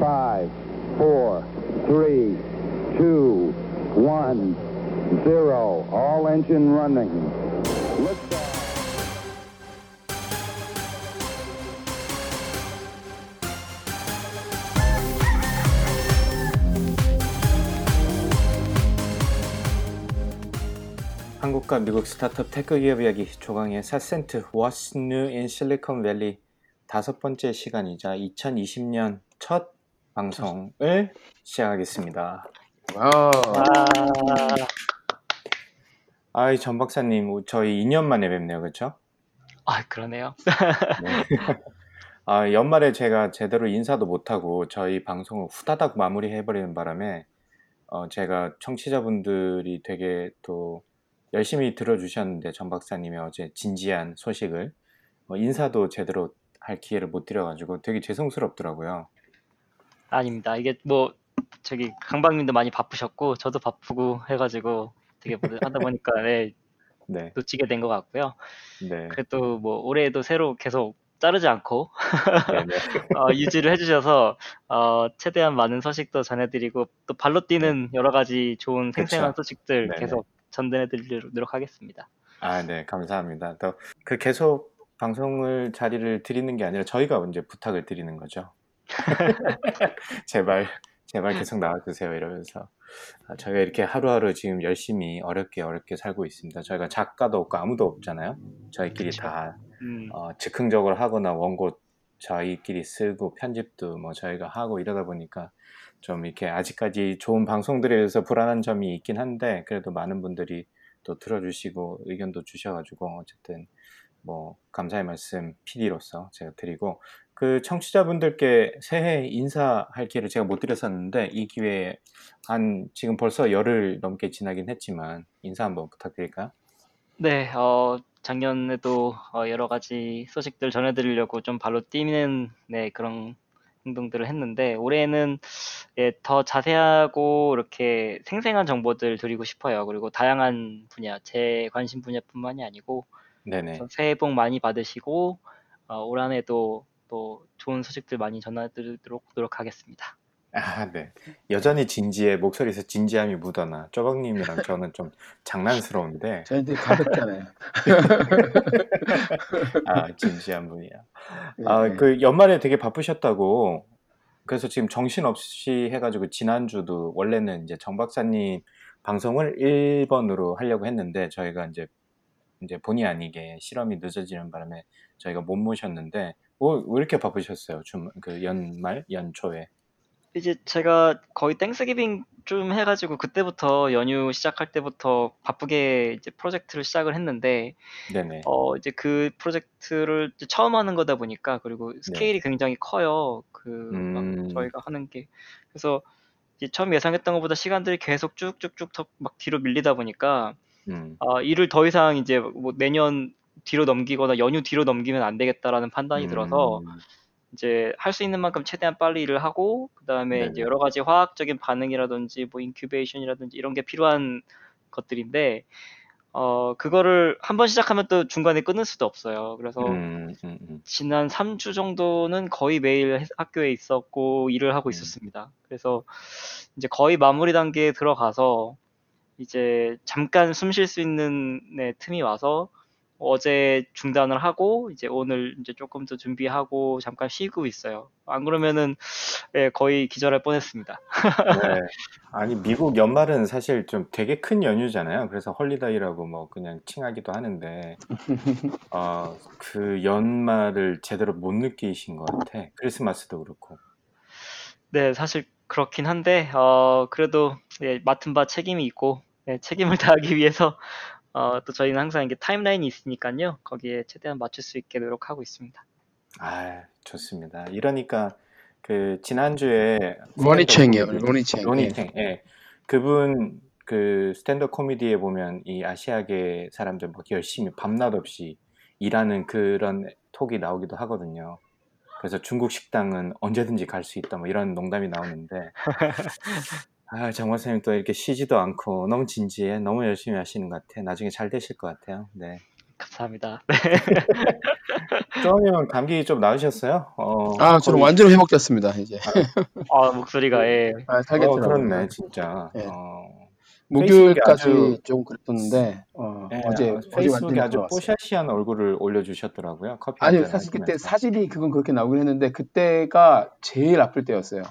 five, four, three, two, one, zero. All engine running. Liftoff. 한국과 미국 스타트업 테크 기업 이야기 조강의 4센트 What's New in Silicon Valley 다섯 번째 시간이자 2020년 첫 방송을 시작하겠습니다. 와. 아이 전 박사님 저희 2년 만에 뵙네요, 그렇죠? 아, 그러네요. 네. 아, 연말에 제가 제대로 인사도 못하고 저희 방송을 후다닥 마무리해버리는 바람에 어, 제가 청취자분들이 되게 또 열심히 들어주셨는데 전 박사님의 어제 진지한 소식을 어, 인사도 제대로 할 기회를 못 드려가지고 되게 죄송스럽더라고요. 아닙니다. 이게 뭐 저기 강박님도 많이 바쁘셨고 저도 바쁘고 해가지고 되게 뭐 하다 보니까 네, 네, 놓치게 된 것 같고요. 네, 그래도 뭐 올해도 새로 계속 자르지 않고 네, 네. 어, 유지를 해주셔서 어, 최대한 많은 소식도 전해드리고 또 발로 뛰는 여러 가지 좋은 생생한 그쵸. 소식들 네네. 계속 전달해드리도록 하겠습니다. 아, 네, 감사합니다. 또 그 계속 방송을 자리를 드리는 게 아니라 저희가 이제 부탁을 드리는 거죠. 제발, 제발 계속 나와주세요 이러면서 아, 저희가 이렇게 하루하루 지금 열심히 어렵게 어렵게 살고 있습니다. 저희가 작가도 없고 아무도 없잖아요. 저희끼리 그쵸. 다 음, 어, 즉흥적으로 하거나 원고 저희끼리 쓰고 편집도 뭐 저희가 하고 이러다 보니까 좀 이렇게 아직까지 좋은 방송들에 대해서 불안한 점이 있긴 한데 그래도 많은 분들이 또 들어주시고 의견도 주셔가지고 어쨌든 뭐 감사의 말씀 PD로서 제가 드리고 그 청취자분들께 새해 인사할 기회를 제가 못 드렸었는데 이 기회에 한 지금 벌써 열흘 넘게 지나긴 했지만 인사 한번 부탁드릴까요? 네, 어, 작년에도 어, 여러 가지 소식들 전해드리려고 좀 발로 뛰는 네, 그런 행동들을 했는데 올해는 예, 더 자세하고 이렇게 생생한 정보들 드리고 싶어요. 그리고 다양한 분야, 제 관심 분야뿐만이 아니고 네네. 새해 복 많이 받으시고 어, 올 한해도 또 좋은 소식들 많이 전해드리도록 노력하겠습니다. 아, 네. 여전히 진지해, 목소리에서 진지함이 묻어나. 쪼박님이랑 저는 좀 장난스러운데, 저희들 가볍잖아요. 아, 진지한 분이야. 네, 아, 네. 그 연말에 되게 바쁘셨다고. 그래서 지금 정신 없이 해가지고 지난주도 원래는 이제 정 박사님 방송을 1번으로 하려고 했는데 저희가 이제 이제 본의 아니게 실험이 늦어지는 바람에 저희가 못 모셨는데, 오, 왜 이렇게 바쁘셨어요? 좀 그 연말, 연초에. 이제 제가 거의 땡스기빙 좀 해가지고 그때부터 연휴 시작할 때부터 바쁘게 이제 프로젝트를 시작을 했는데 네네. 어 이제 그 프로젝트를 이제 처음 하는 거다 보니까 그리고 스케일이 굉장히 커요. 그막 네. 음. 저희가 하는 게 그래서 이제 처음 예상했던 것보다 시간들이 계속 쭉쭉쭉 더 막 뒤로 밀리다 보니까 음, 아 일을 더 이상 이제 뭐 내년 뒤로 넘기거나 연휴 뒤로 넘기면 안 되겠다라는 판단이 들어서 음, 이제 할 수 있는 만큼 최대한 빨리 일을 하고 그다음에 네네. 이제 여러 가지 화학적인 반응이라든지 뭐 incubation이라든지 이런 게 필요한 것들인데 어 그거를 한번 시작하면 또 중간에 끊을 수도 없어요. 그래서 음, 음, 음. 지난 3주 정도는 거의 매일 해- 학교에 있었고 일을 하고 음. 있었습니다. 그래서 이제 거의 마무리 단계에 들어가서 이제 잠깐 숨 쉴 수 있는 네, 틈이 와서 어제 중단을 하고 이제 오늘 이제 조금 더 준비하고 잠깐 쉬고 있어요. 안 그러면은 예, 거의 기절할 뻔했습니다. 네. 아니, 미국 연말은 사실 좀 되게 큰 연휴잖아요. 그래서 헐리데이라고 뭐 그냥 칭하기도 하는데, 어, 그 연말을 제대로 못 느끼신 것 같아. 크리스마스도 그렇고. 네, 사실 그렇긴 한데 어, 그래도 예, 맡은 바 책임이 있고 예, 책임을 다하기 위해서 어, 또 저희는 항상 이게 타임라인이 있으니까요. 거기에 최대한 맞출 수 있게 노력하고 있습니다. 아, 좋습니다. 이러니까 그 지난주에 로니챙이요, 로니챙. 로니챙, 예. 그분 그 스탠드 코미디에 보면 이 아시아계 사람들 막 열심히 밤낮 없이 일하는 그런 톡이 나오기도 하거든요. 그래서 중국 식당은 언제든지 갈 수 있다 뭐 이런 농담이 나오는데 아, 정 박사님 또 이렇게 쉬지도 않고 너무 진지해, 너무 열심히 하시는 것 같아. 나중에 잘 되실 것 같아요. 네. 감사합니다. 조원님은 감기 좀 나으셨어요? 어, 아, 저는 거의- 완전 회복됐습니다, 이제. 아, 목소리가 예. 아, 어, 살겠더라고요. 그렇네, 진짜. 네. 어, 목요일까지 아주- 좀 그랬었는데, 어, 네, 어제, 어, 페이스북에 완전히 아주. 뽀샤시한 얼굴을 올려주셨더라고요. 커피 아니, 사실 그때 하시면서. 사진이 그건 그렇게 나오긴 했는데, 그때가 제일 아플 때였어요.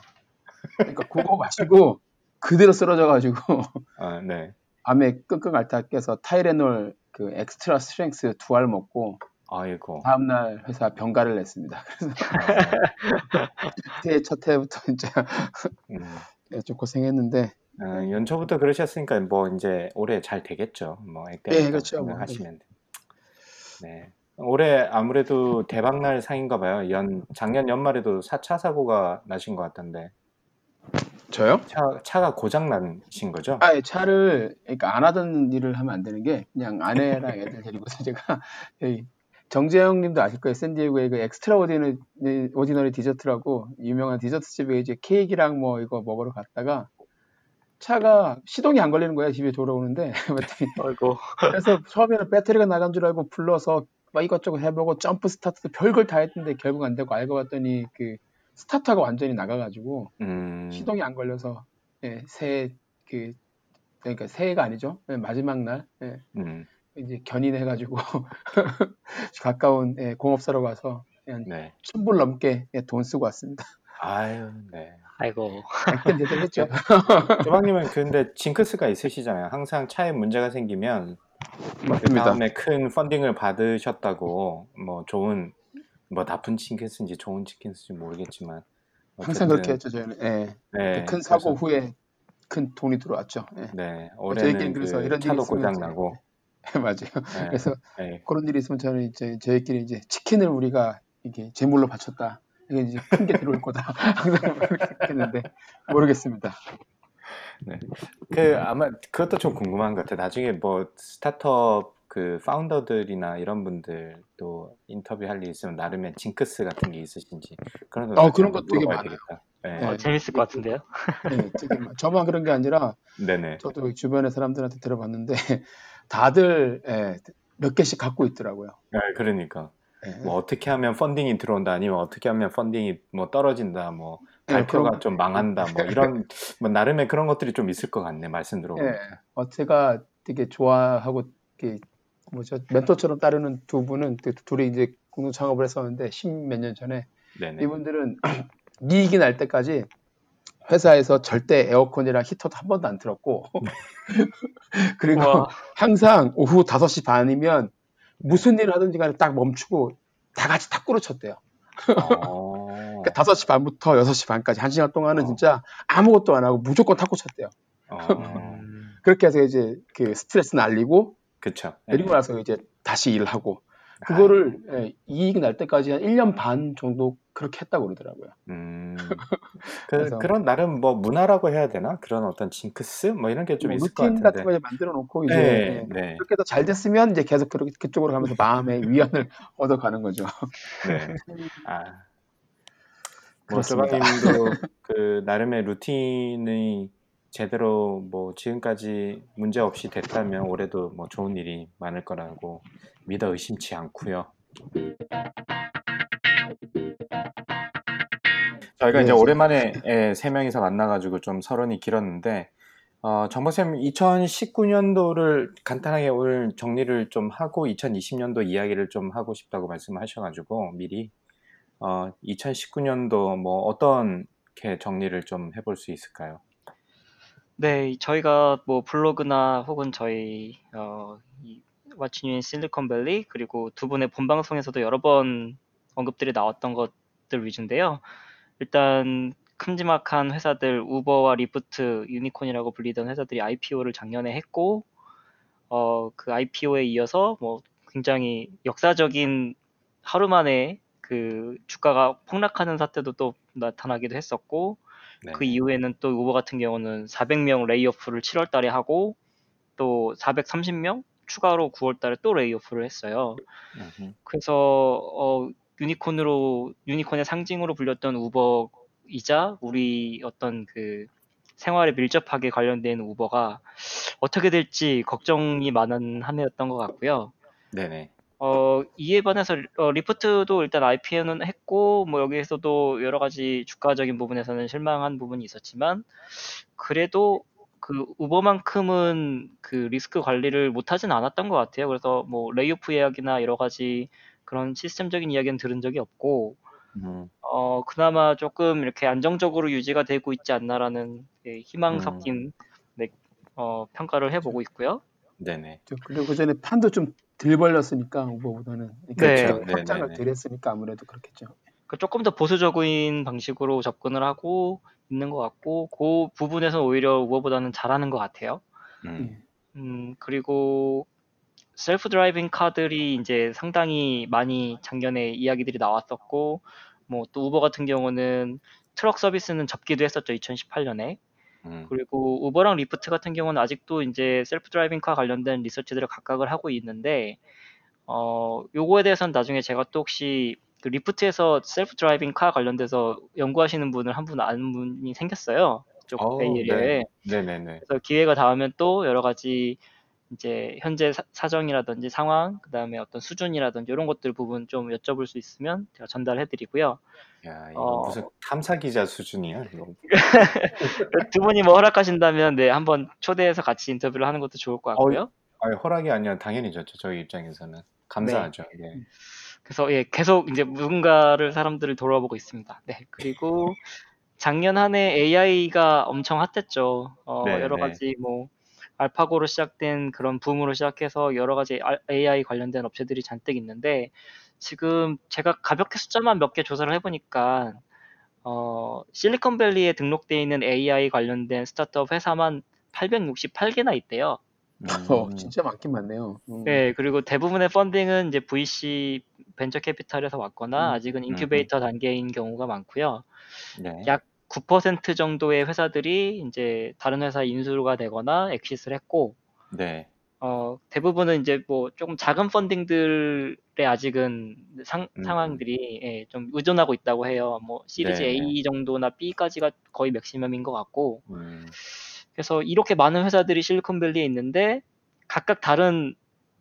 그러니까 그거 마시고 그대로 쓰러져가지고, 아, 네. 밤에 끙끙 앓다 깨서 타이레놀 그 Extra Strength 두 알 먹고, 아이고. 다음날 회사 병가를 냈습니다. 그래서 새해 첫 해부터 진짜 음. 좀 고생했는데, 어, 연초부터 그러셨으니까 뭐 이제 올해 잘 되겠죠. 뭐 네, 액땜 그렇죠. 뭐. 생각하시면 돼. 네. 올해 아무래도 대박날 상인가 봐요. 연 작년 연말에도 4차 사고가 나신 것 같던데 저요? 차 차가 고장 나신 거죠? 아, 예, 차를 그러니까 안 하던 일을 하면 안 되는 게 그냥 아내랑 애들 데리고서 제가 정재영 님도 아실 거예요. 샌디에고의 그 Extra Ordinary, Ordinary Dessert라고 유명한 디저트 집에 이제 케이크랑 뭐 이거 먹으러 갔다가 차가 시동이 안 걸리는 거야. 집에 돌아오는데. 아이고. 그래서 처음에는 배터리가 나간 줄 알고 불러서 막 이것저것 해보고 jump start 별걸 다 했는데 결국 안 되고 알고 봤더니 그 스타터가 완전히 나가가지고 음. 시동이 안 걸려서 예, 새해 그 그러니까 새해가 아니죠. 예, 마지막 날 예, 음. 이제 견인해가지고 가까운 예, 공업사로 가서 한 네. 천불 넘게 예, 돈 쓰고 왔습니다. 아유, 네. 아이고. 액땜 제대로했죠. 조방님은 근데 징크스가 있으시잖아요. 항상 차에 문제가 생기면 그 맞습니다. 다음에 큰 펀딩을 받으셨다고 뭐 좋은 뭐 나쁜 징크스인지 좋은 징크스인지 모르겠지만 항상 어쨌든, 그렇게 했죠 저희는. 예, 네, 큰 사고 그래서, 후에 큰 돈이 들어왔죠. 예. 네 저희끼리 올해는 그래서 그 이런 일이 차도 고장 나고 맞아요. 네, 그래서 네, 그런 일이 있으면 저는 이제 저희끼리 이제 치킨을 우리가 이게 제물로 바쳤다. 이게 이제 큰 게 들어올 거다. 항상 그렇게 했는데 모르겠습니다. 그 아마 그것도 좀 궁금한 것 같아. 나중에 뭐 스타트업 그 파운더들이나 이런 분들도 인터뷰할 일 있으면 나름의 징크스 같은 게 있으신지 그런 거 어, 그런 것도 되게 많아요. 되겠다. 네, 네. 어, 재밌을 것 같은데요. 네, 저만 그런 게 아니라 네네. 저도 주변의 사람들한테 들어봤는데 다들 예, 몇 개씩 갖고 있더라고요. 네, 그러니까 예. 뭐 어떻게 하면 펀딩이 들어온다 아니면 어떻게 하면 펀딩이 뭐 떨어진다 뭐 네, 발표가 그런- 좀 망한다 뭐 이런 뭐 나름의 그런 것들이 좀 있을 것 같네 말씀 예, 들어보니까. 어, 제가 되게 좋아하고 뭐죠 멘토처럼 따르는 두 분은 그 둘이 이제 공동 창업을 했었는데 십 몇 년 전에 네네. 이분들은 이익이 날 때까지 회사에서 절대 에어컨이랑 히터도 한 번도 안 틀었고 그리고 우와. 항상 오후 5시 반이면 무슨 일을 하든지 간에 딱 멈추고 다 같이 탁구를 쳤대요. 어, 그러니까 5시 반부터 6시 반까지 한 시간 동안은 어. 진짜 아무것도 안 하고 무조건 탁구 쳤대요. 어, 음, 그렇게 해서 이제 그 스트레스 날리고 그쵸. 그리고 네. 나서 이제 다시 일하고 그거를 예, 이익이 날 때까지 한 1년 반 정도 그렇게 했다고 그러더라고요. 음, 그, 그런 나름 뭐 문화라고 해야 되나? 그런 어떤 징크스 뭐 이런 게좀 뭐 있을 것 루틴 같은 같은데. 거 이제 만들어 놓고 이제 네, 예, 네, 그렇게 더 잘 됐으면 이제 계속 그렇게 그쪽으로 가면서 마음의 위안을 얻어 가는 거죠. 네. 아, 뭐 그렇습니다. 조방님도 그 나름의 루틴이 제대로 뭐 지금까지 문제 없이 됐다면 올해도 뭐 좋은 일이 많을 거라고 믿어 의심치 않고요. 저희가 네, 이제 저- 오랜만에 예, 세 명이서 만나가지고 좀 서론이 길었는데 어, 정보쌤 2019년도를 간단하게 오늘 정리를 좀 하고 2020년도 이야기를 좀 하고 싶다고 말씀하셔가지고 미리 어, 2019년도 뭐 어떤 게 정리를 좀 해볼 수 있을까요? 네, 저희가 뭐 블로그나 혹은 저희 어, 이 What's New in 실리콘밸리 그리고 두 분의 본 방송에서도 여러 번 언급들이 나왔던 것들 위주인데요. 일단 큼지막한 회사들 우버와 리프트, 유니콘이라고 불리던 회사들이 IPO를 작년에 했고 어, 그 IPO에 이어서 뭐 굉장히 역사적인 하루 만에 그 주가가 폭락하는 사태도 또 나타나기도 했었고 네. 그 이후에는 또 우버 같은 경우는 400명 layoff를 7월 달에 하고 또 430명 추가로 9월 달에 또 레이오프를 했어요. 음흠. 그래서 어, 유니콘으로 유니콘의 상징으로 불렸던 우버이자 우리 어떤 그 생활에 밀접하게 관련된 우버가 어떻게 될지 걱정이 많은 한 해였던 것 같고요. 네네. 어, 이에 반해서 어, 리프트도 일단 IPO는 했고 뭐 여기에서도 여러 가지 주가적인 부분에서는 실망한 부분이 있었지만 그래도 그 우버만큼은 그 리스크 관리를 못하진 않았던 것 같아요. 그래서 뭐 레이오프 이야기나 여러 가지 그런 시스템적인 이야기는 들은 적이 없고 음, 어 그나마 조금 이렇게 안정적으로 유지가 되고 있지 않나라는 예, 희망 음. 섞인 네, 어, 평가를 해보고 있고요. 네네. 저- 그리고 그 전에 판도 좀 덜 벌렸으니까 우버보다는 네. 그러니까 그렇죠. 확장을 네네네. 덜 했으니까 아무래도 그렇겠죠. 그 조금 더 보수적인 방식으로 접근을 하고 있는 것 같고 그 부분에서 오히려 우버보다는 잘하는 것 같아요. 음, 음, 그리고 self driving car들이 이제 상당히 많이 작년에 이야기들이 나왔었고, 뭐 또 우버 같은 경우는 트럭 서비스는 접기도 했었죠, 2018년에. 음, 그리고 우버랑 리프트 같은 경우는 아직도 이제 self driving car 관련된 리서치들을 각각을 하고 있는데, 어, 요거에 대해서는 나중에 제가 또 혹시 그 리프트에서 self driving car 관련돼서 연구하시는 분을 한 분 아는 분이 생겼어요. 쪽 어, Bay Area에. 네. 네네네. 그래서 기회가 닿으면 또 여러 가지 이제 현재 사, 정이라든지 상황, 그 다음에 어떤 수준이라든지 이런 것들 부분 좀 여쭤볼 수 있으면 제가 전달해드리고요. 야, 이거 어. 무슨 탐사 기자 수준이야. 두 분이 뭐 허락하신다면 네 한번 초대해서 같이 인터뷰를 하는 것도 좋을 것 같고요. 아니, 허락이 아니라 당연히 좋죠. 저희 입장에서는 감사하죠. 예. 그래서 예 계속 이제 누군가를 사람들을 돌아보고 있습니다. 네 그리고 작년 한 해 AI가 엄청 핫했죠. 어, 네, 여러 네. 가지 뭐 알파고로 시작된 그런 붐으로 시작해서 여러 가지 알- AI 관련된 업체들이 잔뜩 있는데 지금 제가 가볍게 숫자만 몇 개 조사를 해보니까 어, 실리콘밸리에 등록되어 있는 AI 관련된 스타트업 회사만 868개나 있대요. 어, 음, 진짜 많긴 많네요. 음. 네, 그리고 대부분의 funding은 이제 VC 벤처 캐피탈에서 왔거나 음. 아직은 인큐베이터 단계인 경우가 많고요. 네. 약 9% 정도의 회사들이 이제 다른 회사에 인수가 되거나 엑시스를 했고, 네. 어, 대부분은 이제 뭐 조금 작은 funding들에 아직은 상, 음. 상황들이 예, 좀 의존하고 있다고 해요. 뭐 시리즈 네, A 정도나 B까지가 거의 맥시멈인 것 같고, 음, 그래서 이렇게 많은 회사들이 실리콘밸리에 있는데 각각 다른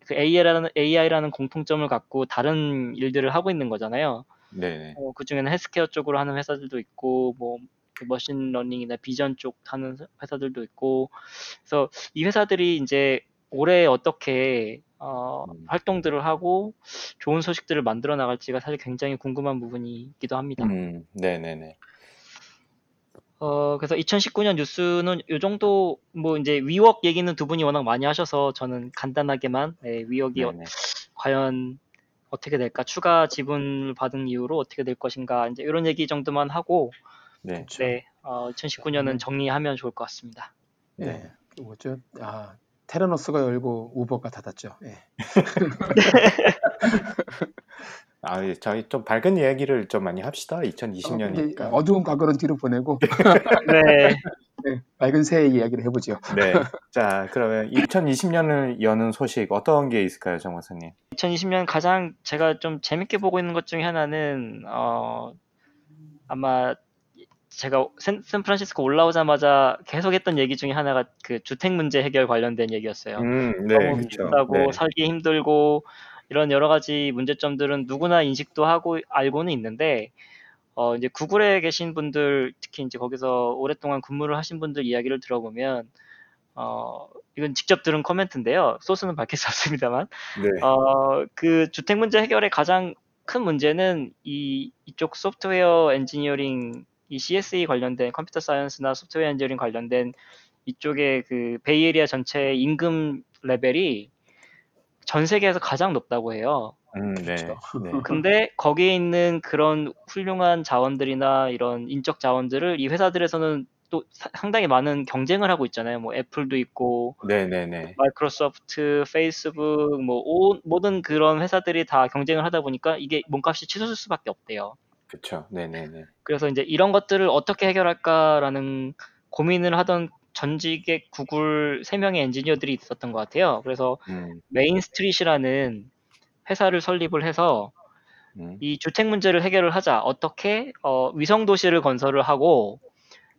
그 AI라는, AI라는 공통점을 갖고 다른 일들을 하고 있는 거잖아요. 네네. 어, 그 중에는 헬스케어 쪽으로 하는 회사들도 있고, 뭐, 그 machine learning이나 비전 쪽 하는 회사들도 있고, 그래서 이 회사들이 이제 올해 어떻게 어, 음. 활동들을 하고 좋은 소식들을 만들어 나갈지가 사실 굉장히 궁금한 부분이기도 합니다. 음, 네네네. 어, 그래서 2019년 뉴스는 요 정도, 뭐 이제 위웍 얘기는 두 분이 워낙 많이 하셔서 저는 간단하게만, 네, 위웍이 어-. 과연 어떻게 될까, 추가 지분을 받은 이후로 어떻게 될 것인가, 이제 이런 얘기 정도만 하고, 네. 네, 어, 2019년은 정리하면 좋을 것 같습니다. 예. 네. 그 뭐죠? 아, 테라노스가 열고 우버가 닫았죠. 예. 아, 예, 저희 좀 밝은 이야기를 좀 많이 합시다. 어, 이제 2020년이니까. 어 두운 과거는 뒤로 보내고 네, 네, 밝은 새해 이야기를 해보죠. 네. 자, 그러면 2020년을 여는 소식 어떤 게 있을까요, 정 박사님? 2020년 가장 제가 좀 재밌게 보고 있는 것 중에 하나는, 어, 아마 제가 샌, 샌프란시스코 올라오자마자 계속 했던 얘기 중에 하나가 그 주택 문제 해결 관련된 얘기였어요. 음, 네, 너무. 비싸고 네. 살기 힘들고 이런 여러 가지 문제점들은 누구나 인식도 하고 알고는 있는데 어 이제 구글에 계신 분들 특히 이제 거기서 오랫동안 근무를 하신 분들 이야기를 들어보면 어 이건 직접 들은 코멘트인데요. 소스는 밝힐 수 없습니다만 네. 어그 주택 문제 해결의 가장 큰 문제는 이 이쪽 software engineering 이 CSE 관련된 computer science나 software engineering 관련된 이쪽의 그 Bay Area 전체의 임금 레벨이 전 세계에서 가장 높다고 해요. 음, 네. 그렇죠. 네. 근데 거기에 있는 그런 훌륭한 자원들이나 이런 인적 자원들을 이 회사들에서는 또 사- 상당히 많은 경쟁을 하고 있잖아요. 뭐 애플도 있고 네, 네, 네. 마이크로소프트, 페이스북, 뭐 오- 모든 그런 회사들이 다 경쟁을 하다 보니까 이게 몸값이 치솟을 수밖에 없대요. 그렇죠. 네, 네, 네. 그래서 이제 이런 것들을 어떻게 해결할까라는 고민을 하던 전직의 구글 세 명의 엔지니어들이 있었던 것 같아요. 그래서 음, Main Street이라는 회사를 설립을 해서 음. 이 주택 문제를 해결을 하자. 어떻게 어, 위성 도시를 건설을 하고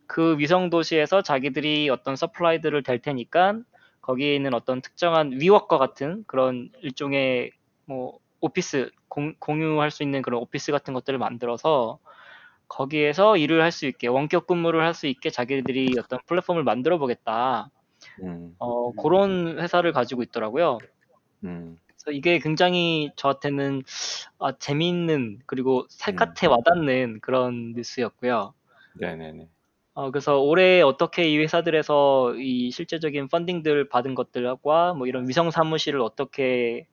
그 위성 도시에서 자기들이 어떤 서플라이들을 댈 테니까 거기에 있는 어떤 특정한 위워과 같은 그런 일종의 뭐 오피스 공, 공유할 수 있는 그런 오피스 같은 것들을 만들어서 거기에서 일을 할 수 있게 원격 근무를 할 수 있게 자기들이 어떤 플랫폼을 만들어 보겠다. 음, 어, 그런 회사를 가지고 있더라고요. 음, 그래서 이게 굉장히 저한테는 아, 재미있는 그리고 음. 살갗에 와닿는 그런 뉴스였고요. 네네네. 어, 그래서 올해 어떻게 이 회사들에서 이 실제적인 펀딩들 받은 것들과 뭐 이런 위성 사무실을 어떻게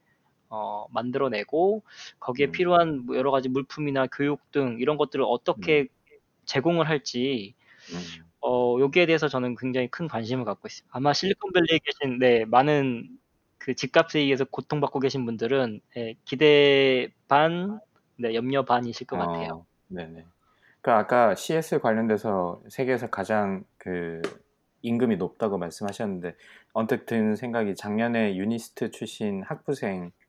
어, 만들어내고 거기에 음. 필요한 뭐 여러 가지 물품이나 교육 등 이런 것들을 어떻게 제공을 할지 음, 어, 여기에 대해서 저는 굉장히 큰 관심을 갖고 있습니다. 아마 실리콘밸리에 계신 네, 많은 그 집값에 의해서 고통받고 계신 분들은 예, 기대 반, 네, 염려 반이실 것 같아요. 어, 네네. 그러니까 아까 CS 관련돼서 세계에서 가장 그 임금이 높다고 말씀하셨는데 언뜻 든 생각이 작년에 유니스트 출신 학부생 아,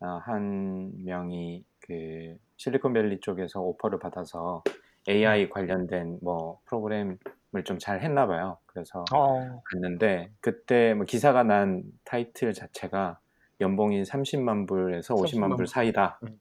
한 명이 그 실리콘밸리 쪽에서 오퍼를 받아서 AI 관련된 뭐 프로그램을 좀 잘 했나 봐요. 그래서 어, 갔는데 그때 뭐 기사가 난 타이틀 자체가 연봉이 30만 불에서 50만 30만 불 불. 사이다. 음.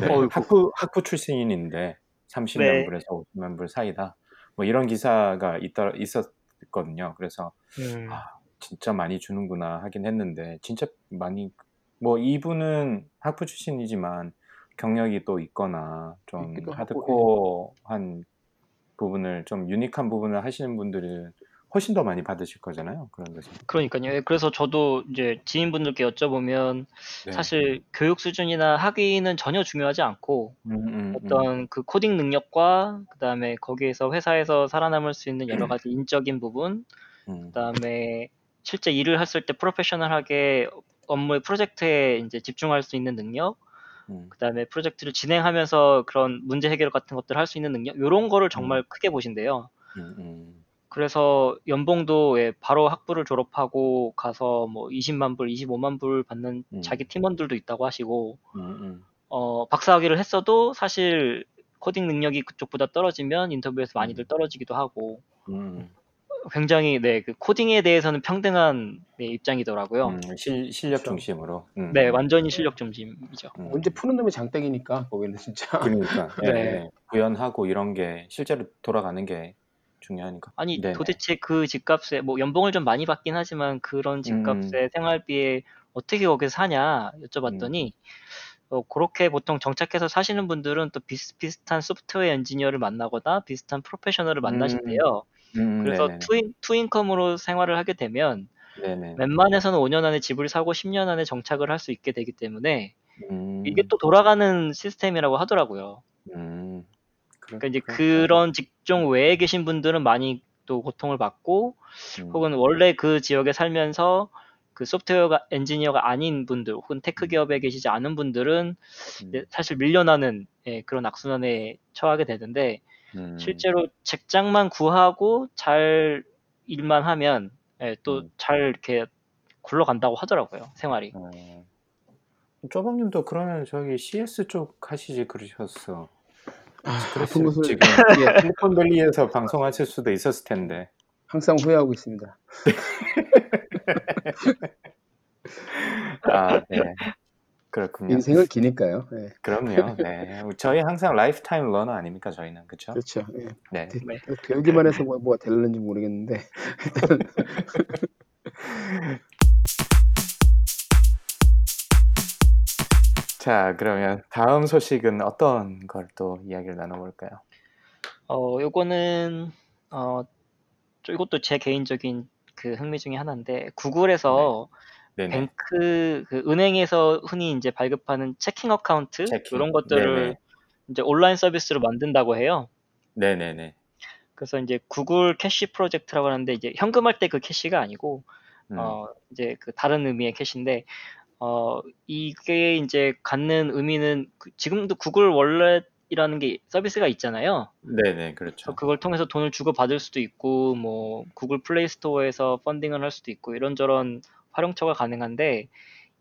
네. 학부 학부 출신인데 30만 네. 불에서 50만 불 사이다. 뭐 이런 기사가 있더, 있었거든요. 그래서 음, 아, 진짜 많이 주는구나 하긴 했는데 진짜 많이 뭐 이분은 학부 출신이지만 경력이 또 있거나 좀 하고, 하드코어한 부분을 좀 유니크한 부분을 하시는 분들은 훨씬 더 많이 받으실 거잖아요. 그런 데서. 그러니까요. 예, 그래서 저도 이제 지인분들께 여쭤보면 네. 사실 교육 수준이나 학위는 전혀 중요하지 않고 음, 음, 음. 어떤 그 코딩 능력과 그다음에 거기에서 회사에서 살아남을 수 있는 여러 가지 인적인 부분, 음, 그다음에 실제 일을 했을 때 프로페셔널하게 업무의 프로젝트에 이제 집중할 수 있는 능력, 음, 그다음에 프로젝트를 진행하면서 그런 문제 해결 같은 것들을 할 수 있는 능력, 이런 거를 정말 크게 보신대요. 음, 음. 그래서 연봉도 예, 바로 학부를 졸업하고 가서 뭐 20만 불, 25만 불 받는 음. 자기 팀원들도 있다고 하시고, 음, 음. 어, 박사학위를 했어도 사실 코딩 능력이 그쪽보다 떨어지면 인터뷰에서 많이들 음. 떨어지기도 하고, 음, 굉장히 네, 그 코딩에 대해서는 평등한 네, 입장이더라고요. 음, 실, 실력 그렇죠. 중심으로. 음, 네, 음, 완전히 실력 중심이죠. 음. 문제 푸는 놈이 장땡이니까 거기는 진짜. 그러니까 예, 네. 예. 구현하고 이런 게 실제로 돌아가는 게 중요하니까. 아니 네네. 도대체 그 집값에 뭐 연봉을 좀 많이 받긴 하지만 그런 집값에 음. 생활비에 어떻게 거기서 사냐 여쭤봤더니 어, 그렇게 보통 정착해서 사시는 분들은 또 비슷비슷한 소프트웨어 엔지니어를 만나거나 비슷한 프로페셔널을 만나신대요. 음, 그래서 네네. two in, two income으로 생활을 하게 되면 네네. 웬만해서는 5년 안에 집을 사고 10년 안에 정착을 할 수 있게 되기 때문에 음, 이게 또 돌아가는 시스템이라고 하더라고요. 음, 그러- 그러니까 이제. 그런 직종 외에 계신 분들은 많이 또 고통을 받고 음, 혹은 원래 그 지역에 살면서 그 소프트웨어 엔지니어가 아닌 분들 혹은 tech 기업에 계시지 않은 분들은 음, 사실 밀려나는 예, 그런 악순환에 처하게 되는데 음, 실제로 직장만 구하고 잘 일만 하면 예, 또 음. 잘 이렇게 굴러간다고 하더라고요 생활이. 어, 쪼방님도 그러면 저기 CS 쪽 하시지 그러셨어. 아, 아픈 것을 지금 예, 실리콘밸리에서 방송하실 수도 있었을 텐데. 항상 후회하고 있습니다. 아, 네. 그렇군요. 인생은 기니까요. 예, 그럼요. 네. 저희 항상 lifetime learner 아닙니까, 저희는. 그렇죠? 그렇죠. 예. 네. 되- 네. 배우기만 해서 뭐, 뭐가 될는지 모르겠는데 자, 그러면 다음 소식은 어떤 걸 또 이야기를 나눠볼까요? 어, 요거는 어, 저 이것도 제 개인적인 그 흥미 중에 하나인데 구글에서 네 네. bank 그 은행에서 흔히 이제 발급하는 checking account checking. 이런 것들을 네네. 이제 온라인 서비스로 만든다고 해요. 네네네. 그래서 이제 구글 캐시 프로젝트라고 하는데 이제 현금할 때 그 캐시가 아니고 음, 어 이제 그 다른 의미의 캐시인데 어 이게 이제 갖는 의미는 그- 지금도 구글 월렛이라는 게 서비스가 있잖아요. 네네, 그렇죠. 그걸 통해서 돈을 주고 받을 수도 있고 뭐 구글 플레이 스토어에서 funding을 할 수도 있고 이런저런 활용처가 가능한데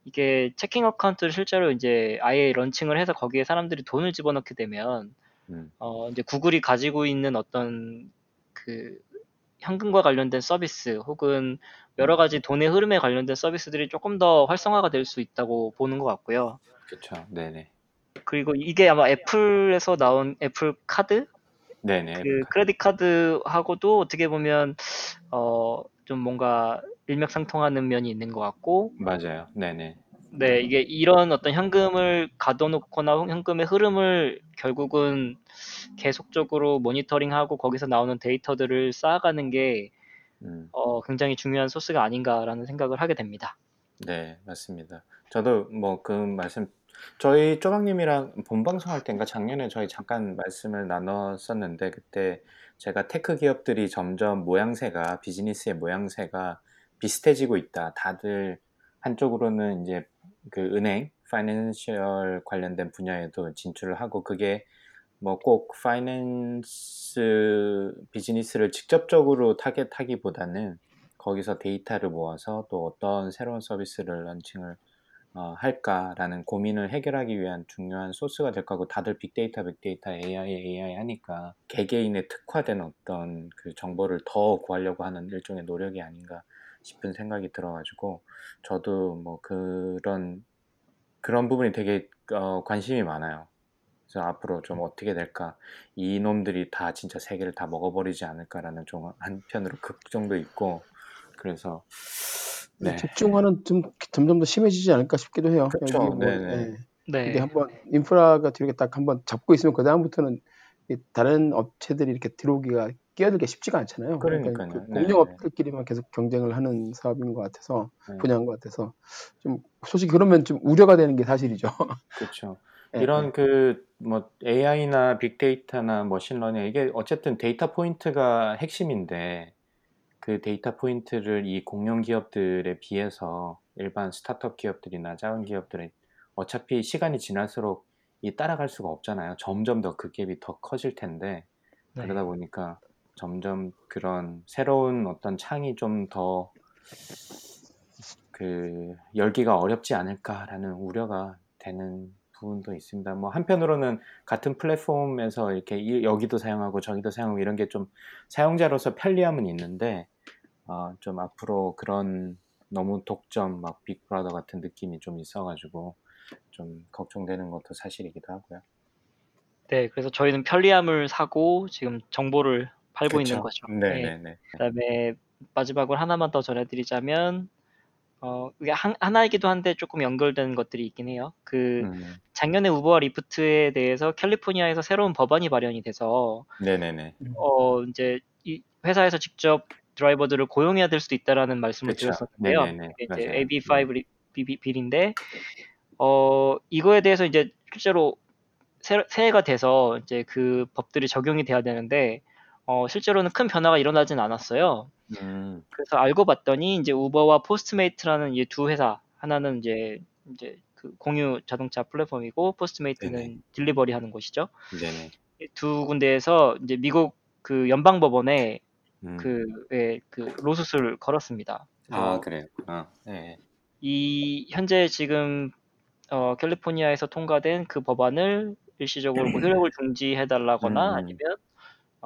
이게 checking account를 실제로 이제 아예 launching을 해서 거기에 사람들이 돈을 집어넣게 되면 음, 어 이제 구글이 가지고 있는 어떤 그 현금과 관련된 서비스 혹은 여러 가지 돈의 흐름에 관련된 서비스들이 조금 더 활성화가 될 수 있다고 보는 것 같고요. 그렇죠. 네네. 그리고 이게 아마 애플에서 나온 애플 카드 네네. 그 credit card하고도 어떻게 보면 어 좀 뭔가 일맥상통하는 면이 있는 것 같고 맞아요. 네네. 네 이게 이런 어떤 현금을 가둬놓거나 현금의 흐름을 결국은 계속적으로 모니터링하고 거기서 나오는 데이터들을 쌓아가는 게 음. 어, 굉장히 중요한 소스가 아닌가라는 생각을 하게 됩니다. 네, 맞습니다. 저도 뭐 그 말씀 저희 쪼박님이랑 본방송할 때인가 작년에 저희 잠깐 말씀을 나눴었는데 그때 제가 tech 기업들이 점점 모양새가 비즈니스의 모양새가 비슷해지고 있다. 다들 한쪽으로는 이제 그 은행, financial 관련된 분야에도 진출을 하고 그게 뭐 꼭 finance business를 직접적으로 target하기보다는 거기서 데이터를 모아서 또 어떤 새로운 서비스를 launching을 어, 할까라는 고민을 해결하기 위한 중요한 소스가 될 거고 다들 빅데이터, 빅데이터, AI, AI 하니까 개개인의 특화된 어떤 그 정보를 더 구하려고 하는 일종의 노력이 아닌가 싶은 생각이 들어가지고 저도 뭐 그런 그런 부분이 되게 어, 관심이 많아요. 그래서 앞으로 좀 어떻게 될까 이 놈들이 다 진짜 세계를 다 먹어버리지 않을까라는 좀 한편으로 걱정도 있고 그래서 네. 집중화는 좀 점점 더 심해지지 않을까 싶기도 해요. 여기 뭐, 네네. 예. 네. 이게 한번 인프라가 이렇게 딱 한번 잡고 있으면 그 다음부터는 다른 업체들이 이렇게 들어오기가 끼어들기 쉽지가 않잖아요. 그러니까요. 그 네네. 공룡업들끼리만 계속 경쟁을 하는 사업인 것 같아서 네. 분야인 것 같아서 좀 솔직히 그러면 좀 우려가 되는 게 사실이죠. 그렇죠. 예, 이런 그 뭐 AI나 빅데이터나 machine learning 이게 어쨌든 data point가 핵심인데 그 data point를 이 공룡 기업들에 비해서 일반 스타트업 기업들이나 작은 기업들은 어차피 시간이 지날수록 이 따라갈 수가 없잖아요. 점점 더 그 갭이 더 커질 텐데 네. 그러다 보니까 점점 그런 새로운 어떤 창이 좀 더 그 열기가 어렵지 않을까라는 우려가 되는 부분도 있습니다. 뭐 한편으로는 같은 플랫폼에서 이렇게 이- 여기도 사용하고 저기도 사용하고 이런 게 좀 사용자로서 편리함은 있는데 어, 좀 앞으로 그런 너무 독점 막 빅브라더 같은 느낌이 좀 있어가지고 좀 걱정되는 것도 사실이기도 하고요. 네, 그래서 저희는 편리함을 사고 지금 정보를 팔고 있는 거죠. 네. 네네네. 그다음에 마지막으로 하나만 더 전해드리자면 어 이게 한, 하나이기도 한데 조금 연결된 것들이 있긴 해요. 그 음, 작년에 우버와 리프트에 대해서 캘리포니아에서 새로운 법안이 발현이 돼서 네네네. 어 이제 이 회사에서 직접 드라이버들을 고용해야 될 수도 있다라는 말씀을 그쵸. 드렸었는데요. 네네네. 맞아요. 이제 AB5 리- 비- bill인데 어 이거에 대해서 이제 실제로 새, 새해가 돼서 이제 그 법들이 적용이 돼야 되는데 어 실제로는 큰 변화가 일어나진 않았어요. 음, 그래서 알고 봤더니 이제 우버와 포스트메이트라는 이 두 회사 하나는 이제 이제 그 공유 자동차 플랫폼이고 포스트메이트는 네네. delivery 하는 곳이죠. 네네. 이 두 군데에서 이제 미국 그 연방 법원에 음. 그, 예, 그 lawsuit를 걸었습니다. 아 그래요. 아, 네. 이 현재 지금 어, 캘리포니아에서 통과된 그 법안을 일시적으로 뭐 효력을 중지해달라거나 음, 음. 아니면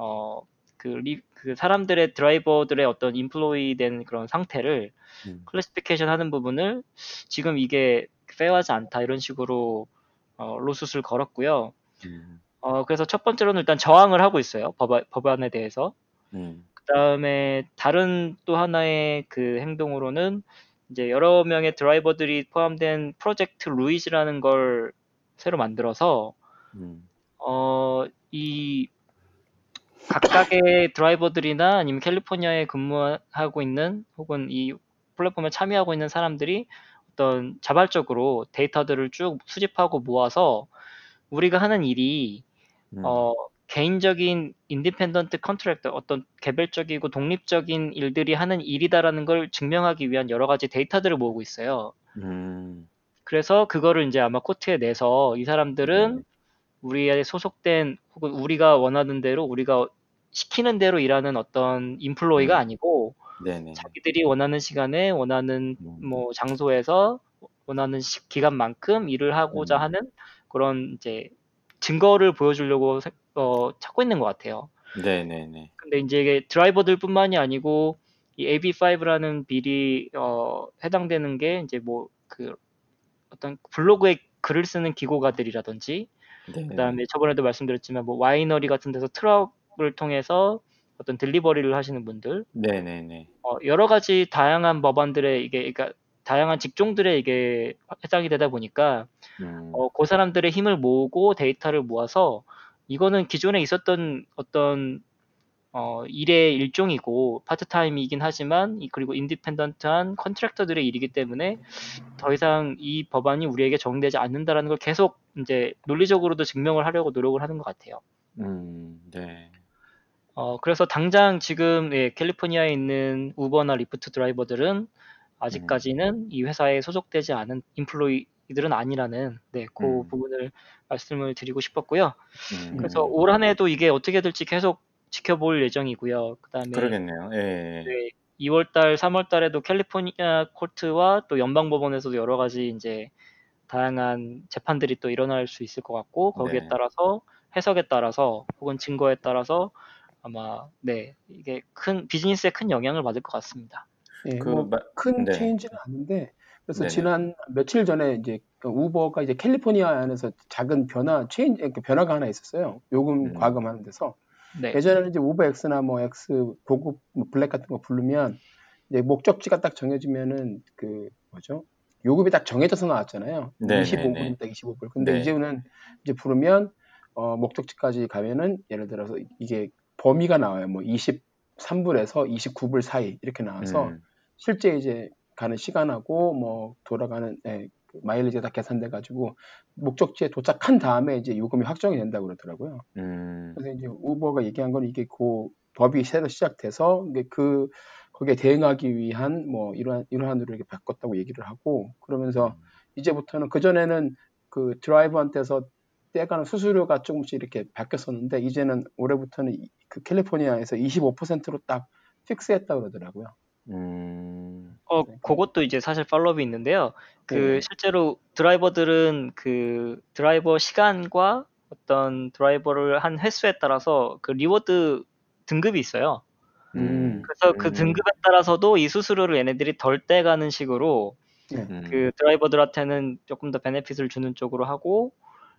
어, 그, 리, 그 사람들의 드라이버들의 어떤 employ 된 그런 상태를 음. classification 하는 부분을 지금 이게 fair하지 않다 이런 식으로 어, lawsuit를 걸었고요. 음, 어, 그래서 첫 번째로는 일단 저항을 하고 있어요. 법안, 법안에 대해서. 음, 그 다음에 다른 또 하나의 그 행동으로는 이제 여러 명의 드라이버들이 포함된 프로젝트 루이즈라는 걸 새로 만들어서 음, 어, 이 각각의 드라이버들이나 아니면 캘리포니아에 근무하고 있는 혹은 이 플랫폼에 참여하고 있는 사람들이 어떤 자발적으로 데이터들을 쭉 수집하고 모아서 우리가 하는 일이 음. 어, 개인적인 independent contractor 어떤 개별적이고 독립적인 일들이 하는 일이다라는 걸 증명하기 위한 여러 가지 데이터들을 모으고 있어요. 음, 그래서 그거를 이제 아마 court에 내서 이 사람들은 네. 우리의 소속된 혹은 우리가 원하는 대로 우리가 시키는 대로 일하는 어떤 employee가 음. 아니고 네네. 자기들이 원하는 시간에 원하는 음. 뭐 장소에서 원하는 시- 기간만큼 일을 하고자 음. 하는 그런 이제 증거를 보여주려고 세- 어, 찾고 있는 것 같아요. 네네네. 근데 이제 이게 드라이버들뿐만이 아니고 이 AB5라는 빌이 어, 해당되는 게 이제 뭐 그 어떤 블로그에 글을 쓰는 기고가들이라든지 네. 그다음에 저번에도 말씀드렸지만 뭐 와이너리 같은 데서 트럭을 통해서 어떤 delivery를 하시는 분들 네네네. 어, 여러 가지 다양한 법안들의 이게 그러니까 다양한 직종들에 이게 해당이 되다 보니까 음, 어, 그 사람들의 힘을 모으고 데이터를 모아서 이거는 기존에 있었던 어떤 어, 일의 일종이고 파트타임이긴 하지만 이- 그리고 independent한 contractor들의 일이기 때문에 더 이상 이 법안이 우리에게 적용되지 않는다라는 걸 계속 이제 논리적으로도 증명을 하려고 노력을 하는 것 같아요. 음, 네. 어, 그래서 당장 지금 예, 캘리포니아에 있는 우버나 리프트 드라이버들은 아직까지는 이 회사에 소속되지 않은 인플로이들은 아니라는 네, 그 음. 부분을 말씀을 드리고 싶었고요. 음, 그래서 올 한 해도 이게 어떻게 될지 계속 지켜볼 예정이고요. 그다음에 그러겠네요. 예. 네, 2월달, 3월달에도 캘리포니아 코트와 또 연방법원에서도 여러 가지 이제 다양한 재판들이 또 일어날 수 있을 것 같고 거기에 네. 따라서 해석에 따라서 혹은 증거에 따라서 아마 네 이게 큰 비즈니스에 큰 영향을 받을 것 같습니다. 예, 그 뭐 큰 네. change는 아닌데 그래서 네네. 지난 며칠 전에 이제 그 우버가 이제 캘리포니아 안에서 작은 변화 change 그 변화가 하나 있었어요. 요금 음. 과금하는 데서 네, 예전에는 이제 우버 X나 뭐 X 고급 뭐 블랙 같은 거 부르면 이제 목적지가 딱 정해지면은 그 뭐죠? 요금이 딱 정해져서 나왔잖아요. 네네네. 25불, 딱 25불. 근데 네. 이제는 이제 부르면 어, 목적지까지 가면은 예를 들어서 이게 범위가 나와요. 뭐 23불에서 29불 사이 이렇게 나와서 음, 실제 이제 가는 시간하고 뭐 돌아가는 예, 그 마일리지가 다 계산돼 가지고 목적지에 도착한 다음에 이제 요금이 확정이 된다고 그러더라고요. 음, 그래서 이제 우버가 얘기한 건 이게 그 법이 새로 시작돼서 그 거기에 대응하기 위한 뭐 이러한 이러한으로 이렇게 바꿨다고 얘기를 하고 그러면서 이제부터는 그 전에는 그 드라이버한테서 떼가는 수수료가 조금씩 이렇게 바뀌었었는데 이제는 올해부터는 이- 그 캘리포니아에서 25%로 딱 fix했다 그러더라고요. 음, 어 그것도 이제 사실 follow-up이 있는데요. 그 네. 실제로 드라이버들은 그 드라이버 시간과 어떤 드라이브를 한 횟수에 따라서 그 reward 등급이 있어요. 음, 그래서 그 음, 등급에 따라서도 이 수수료를 얘네들이 덜 떼가는 식으로 음, 그 드라이버들한테는 조금 더 베네핏을 주는 쪽으로 하고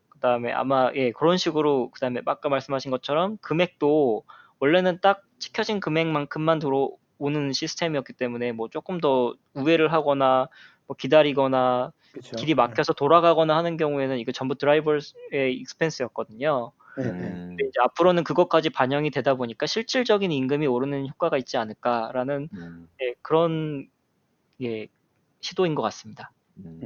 그다음에 아마 예 그런 식으로 그다음에 아까 말씀하신 것처럼 금액도 원래는 딱 찍혀진 금액만큼만 들어 오는 시스템이었기 때문에 뭐 조금 더 우회를 하거나 뭐 기다리거나 그렇죠. 길이 막혀서 돌아가거나 하는 경우에는 이거 전부 드라이버의 익스펜스였거든요. 네, 네. 음, 근데 이제 앞으로는 그것까지 반영이 되다 보니까 실질적인 임금이 오르는 효과가 있지 않을까라는 음, 예, 그런 예, 시도인 것 같습니다. 음.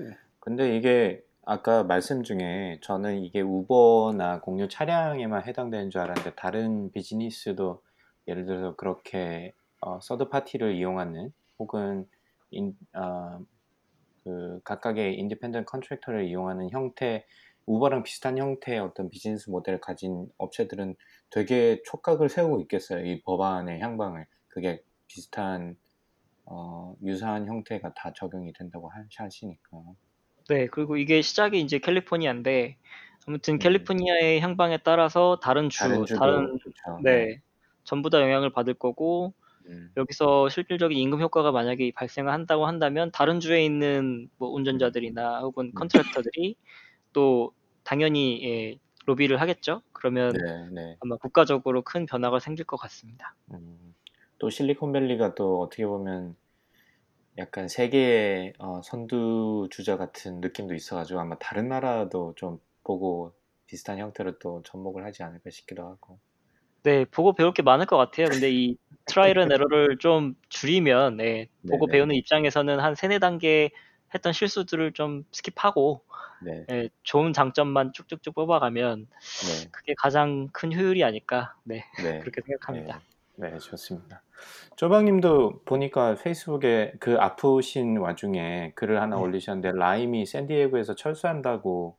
음. 근데 이게 아까 말씀 중에 저는 이게 우버나 공유 차량에만 해당되는 줄 알았는데 다른 비즈니스도 예를 들어서 그렇게 어, 서드 파티를 이용하는 혹은 인, 어, 그 각각의 independent contractor를 이용하는 형태 우버랑 비슷한 형태의 어떤 비즈니스 모델을 가진 업체들은 되게 촉각을 세우고 있겠어요. 이 법안의 향방을 그게 비슷한 어, 유사한 형태가 다 적용이 된다고 하- 하시니까. 네, 그리고 이게 시작이 이제 캘리포니아인데 아무튼 음. 캘리포니아의 향방에 따라서 다른 주, 다른 다른 그렇죠. 네, 전부 다 영향을 받을 거고 음, 여기서 실질적인 임금 효과가 만약에 발생을 한다고 한다면 다른 주에 있는 뭐 운전자들이나 혹은 음. 컨트랙터들이 또 당연히 예, 로비를 하겠죠. 그러면 네, 네. 아마 국가적으로 큰 변화가 생길 것 같습니다. 음, 또 실리콘밸리가 또 어떻게 보면 약간 세계의 어, 선두 주자 같은 느낌도 있어가지고 아마 다른 나라도 좀 보고 비슷한 형태로 또 접목을 하지 않을까 싶기도 하고. 네, 보고 배울 게 많을 것 같아요. 근데 이 trial and error를 좀 줄이면, 네, 보고 네네. 배우는 입장에서는 한 세네 단계 했던 실수들을 좀 skip하고, 네, 예, 좋은 장점만 쭉쭉쭉 뽑아가면 네, 그게 가장 큰 효율이 아닐까, 네, 네. 그렇게 생각합니다. 네, 네, 좋습니다. 조박님도 보니까 페이스북에 그 아프신 와중에 글을 하나 네. 올리셨는데 라임이 샌디에고에서 철수한다고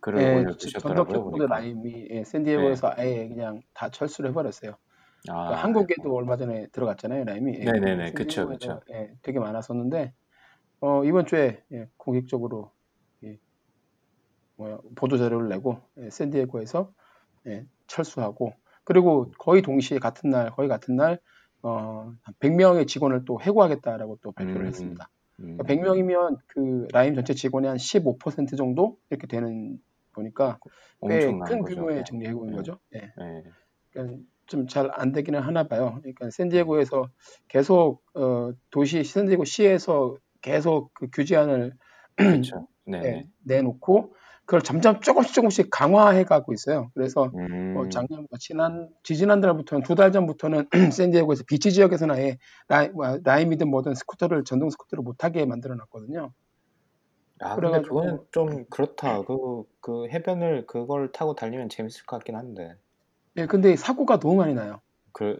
글을 예, 올려주셨더라고요. 전덕 보니까. 라임이 예, 샌디에고에서 아예 그냥 다 철수를 해버렸어요. 아, 그러니까 한국에도 얼마 전에 들어갔잖아요, 라임이. 예, 네네네, 그쵸, 샌디에고에서, 예, 되게 많았었는데 어, 이번 주에 예, 공식적으로 예, 뭐야, 보도 자료를 내고 예, 샌디에고에서 예, 철수하고 그리고 거의 동시에 같은 날 거의 같은 날 어, 100명의 직원을 또 해고하겠다라고 또 발표를 음. 했습니다. 음. 100명이면 그 라임 전체 직원의 한 15% 정도 이렇게 되는 보니까 꽤 큰. 규모의 네. 정리 해고인 네. 거죠. 예. 네. 그러니까 좀 잘 안 되기는 하나 봐요. 그러니까 샌디에고에서 계속 어, 도시 샌디에고 시에서 계속 그 규제안을 그렇죠. 네. 예, 내놓고 그걸 점점 조금씩 조금씩 강화해 가고 있어요. 그래서 음. 뭐 작년 뭐 지난 지지난 달부터는 두 달 전부터는 샌디에고에서 비치 지역에서는 아예 라이, 뭐, 라임이든 뭐든 스쿠터를 전동 스쿠터를 못 타게 만들어 놨거든요. 아, 근데 그래가지고- 그거는 좀 그렇다. 그, 그 해변을 그걸 타고 달리면 재밌을 것 같긴 한데. 예, 근데 사고가 너무 많이 나요. 그,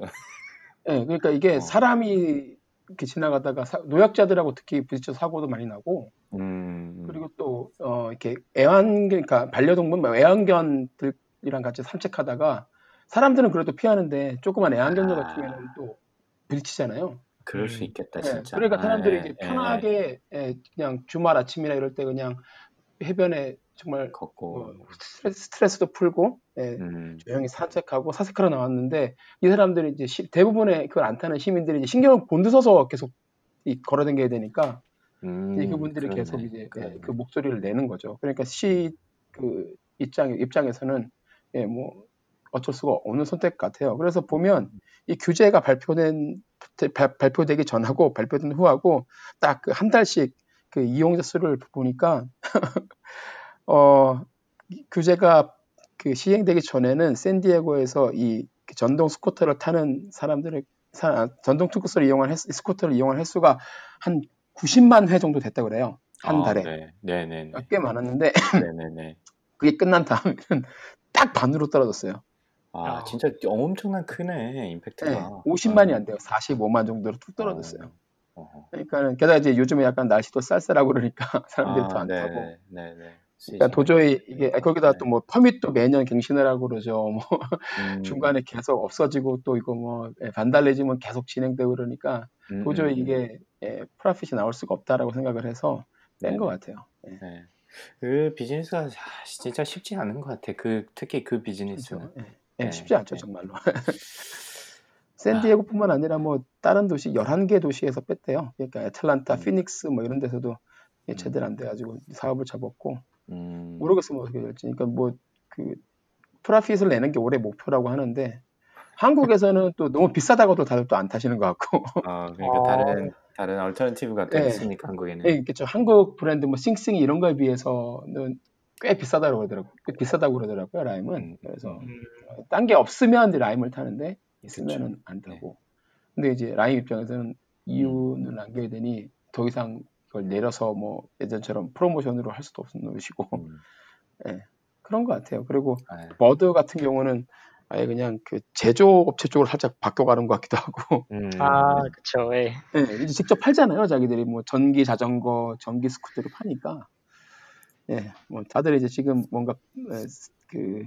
예, 그러니까 이게 어. 사람이 이렇게 지나가다가 사- 노약자들하고 특히 부딪혀 사고도 많이 나고 음. 그리고 또 어, 이렇게 애완 그러니까 반려동물 뭐 애완견들이랑 같이 산책하다가 사람들은 그래도 피하는데 조그만 애완견들 아. 같으면 또 부딪히잖아요. 그럴 수 음. 있겠다, 예, 진짜. 그러니까 아, 사람들이 예, 이제 예, 편하게 예, 그냥 주말 아침이나 이럴 때 그냥 해변에 정말 걷고. 뭐 스트레스, 스트레스 도 풀고 예, 음. 조용히 산책하고 사색하러 나왔는데 이 사람들이 이제 시- 대부분의 그걸 안 타는 시민들이 이제 신경을 곤두서서 계속 이 걸어다녀야 되니까 음, 이제 그분들이 그러네, 계속 이제 예. 그 목소리를 내는 거죠. 그러니까 시 그 입장 입장에서는 예, 뭐 어쩔 수가 없는 선택 같아요. 그래서 보면 이 규제가 발표된 발- 발표되기 전하고 발표된 후하고 딱 그 한 달씩 그 이용자 수를 보니까 어 이 규제가 그 시행되기 전에는 샌디에고에서 이 그 전동 스쿠터를 타는 사람들의 사- 전동 스쿠터를 이용한 횟수, 스쿠터를 이용한 횟수가 한 90만 회 정도 됐다고 그래요. 한 아, 달에. 네, 네, 네, 네. 꽤 많았는데 네, 네, 네. 그게 끝난 다음에는 딱 반으로 떨어졌어요. 아, 아. 진짜 엄청난 크네, 네, 임팩트가. 50만이 안 돼요. 45만 정도로 뚝 떨어졌어요. 어, 어. 그러니까 게다가 이제 요즘에 약간 날씨도 쌀쌀하고 그러니까 사람들이 아, 더안 네, 타고. 네, 네, 네. 그러니까 도저히 이게 거기다 네. 또뭐 퍼밋도 매년 갱신을 하고 그러죠. 뭐 음, 중간에 계속 없어지고 또 이거 뭐 예, 반달레지면 계속 진행되고 그러니까 음, 도저히 음, 이게 예, 프라핏이 나올 수가 없다라고 생각을 해서 뺀 네, 것 네. 같아요. 예. 네. 그 비즈니스가 아, 진짜 쉽지 않은 것 같아. 그 특히 그 그렇죠. 비즈니스는. 예. 예, 네, 쉽지 않죠, 네. 정말로. 샌디에고뿐만 아니라 뭐 다른 도시 11개 도시에서 뺐대요. 그러니까 애틀란타, 음. 피닉스 뭐 이런 데서도 예, 음. 제대로 안 돼가지고 사업을 접었고 음, 모르겠어요, 뭐 어떻게 될지. 그러니까 뭐 그 프라핏을 내는 게 올해 목표라고 하는데 한국에서는 또 너무 비싸다고도 다들 또 안 타시는 것 같고. 아, 그러니까 어. 다른 다른 alternative가 또 네. 있으니까 한국에는. 예, 있겠죠. 한국 브랜드 뭐 씽씽이 이런 거에 비해서는 꽤 비싸다고 그러더라고요. 꽤 비싸다고 그러더라고요, 라임은. 음. 그래서 음, 딴게 없으면 라임을 타는데 있으면은 그쵸. 안 네. 타고. 근데 이제 라임 입장에서는 이윤은 남겨야 되니 더 이상 그걸 내려서 뭐 예전처럼 프로모션으로 할 수도 없는 것이고 음, 그런 것 같아요. 그리고 아, 버드 같은 경우는 아예 그냥 그 제조업체 쪽으로 살짝 바뀌어가는 것 같기도 하고. 음, 아, 그쵸. 예. 예, 이제 직접 팔잖아요. 자기들이 뭐 전기 자전거, 전기 스쿠터를 파니까. 예, 뭐 다들 이제 지금 뭔가 에, 그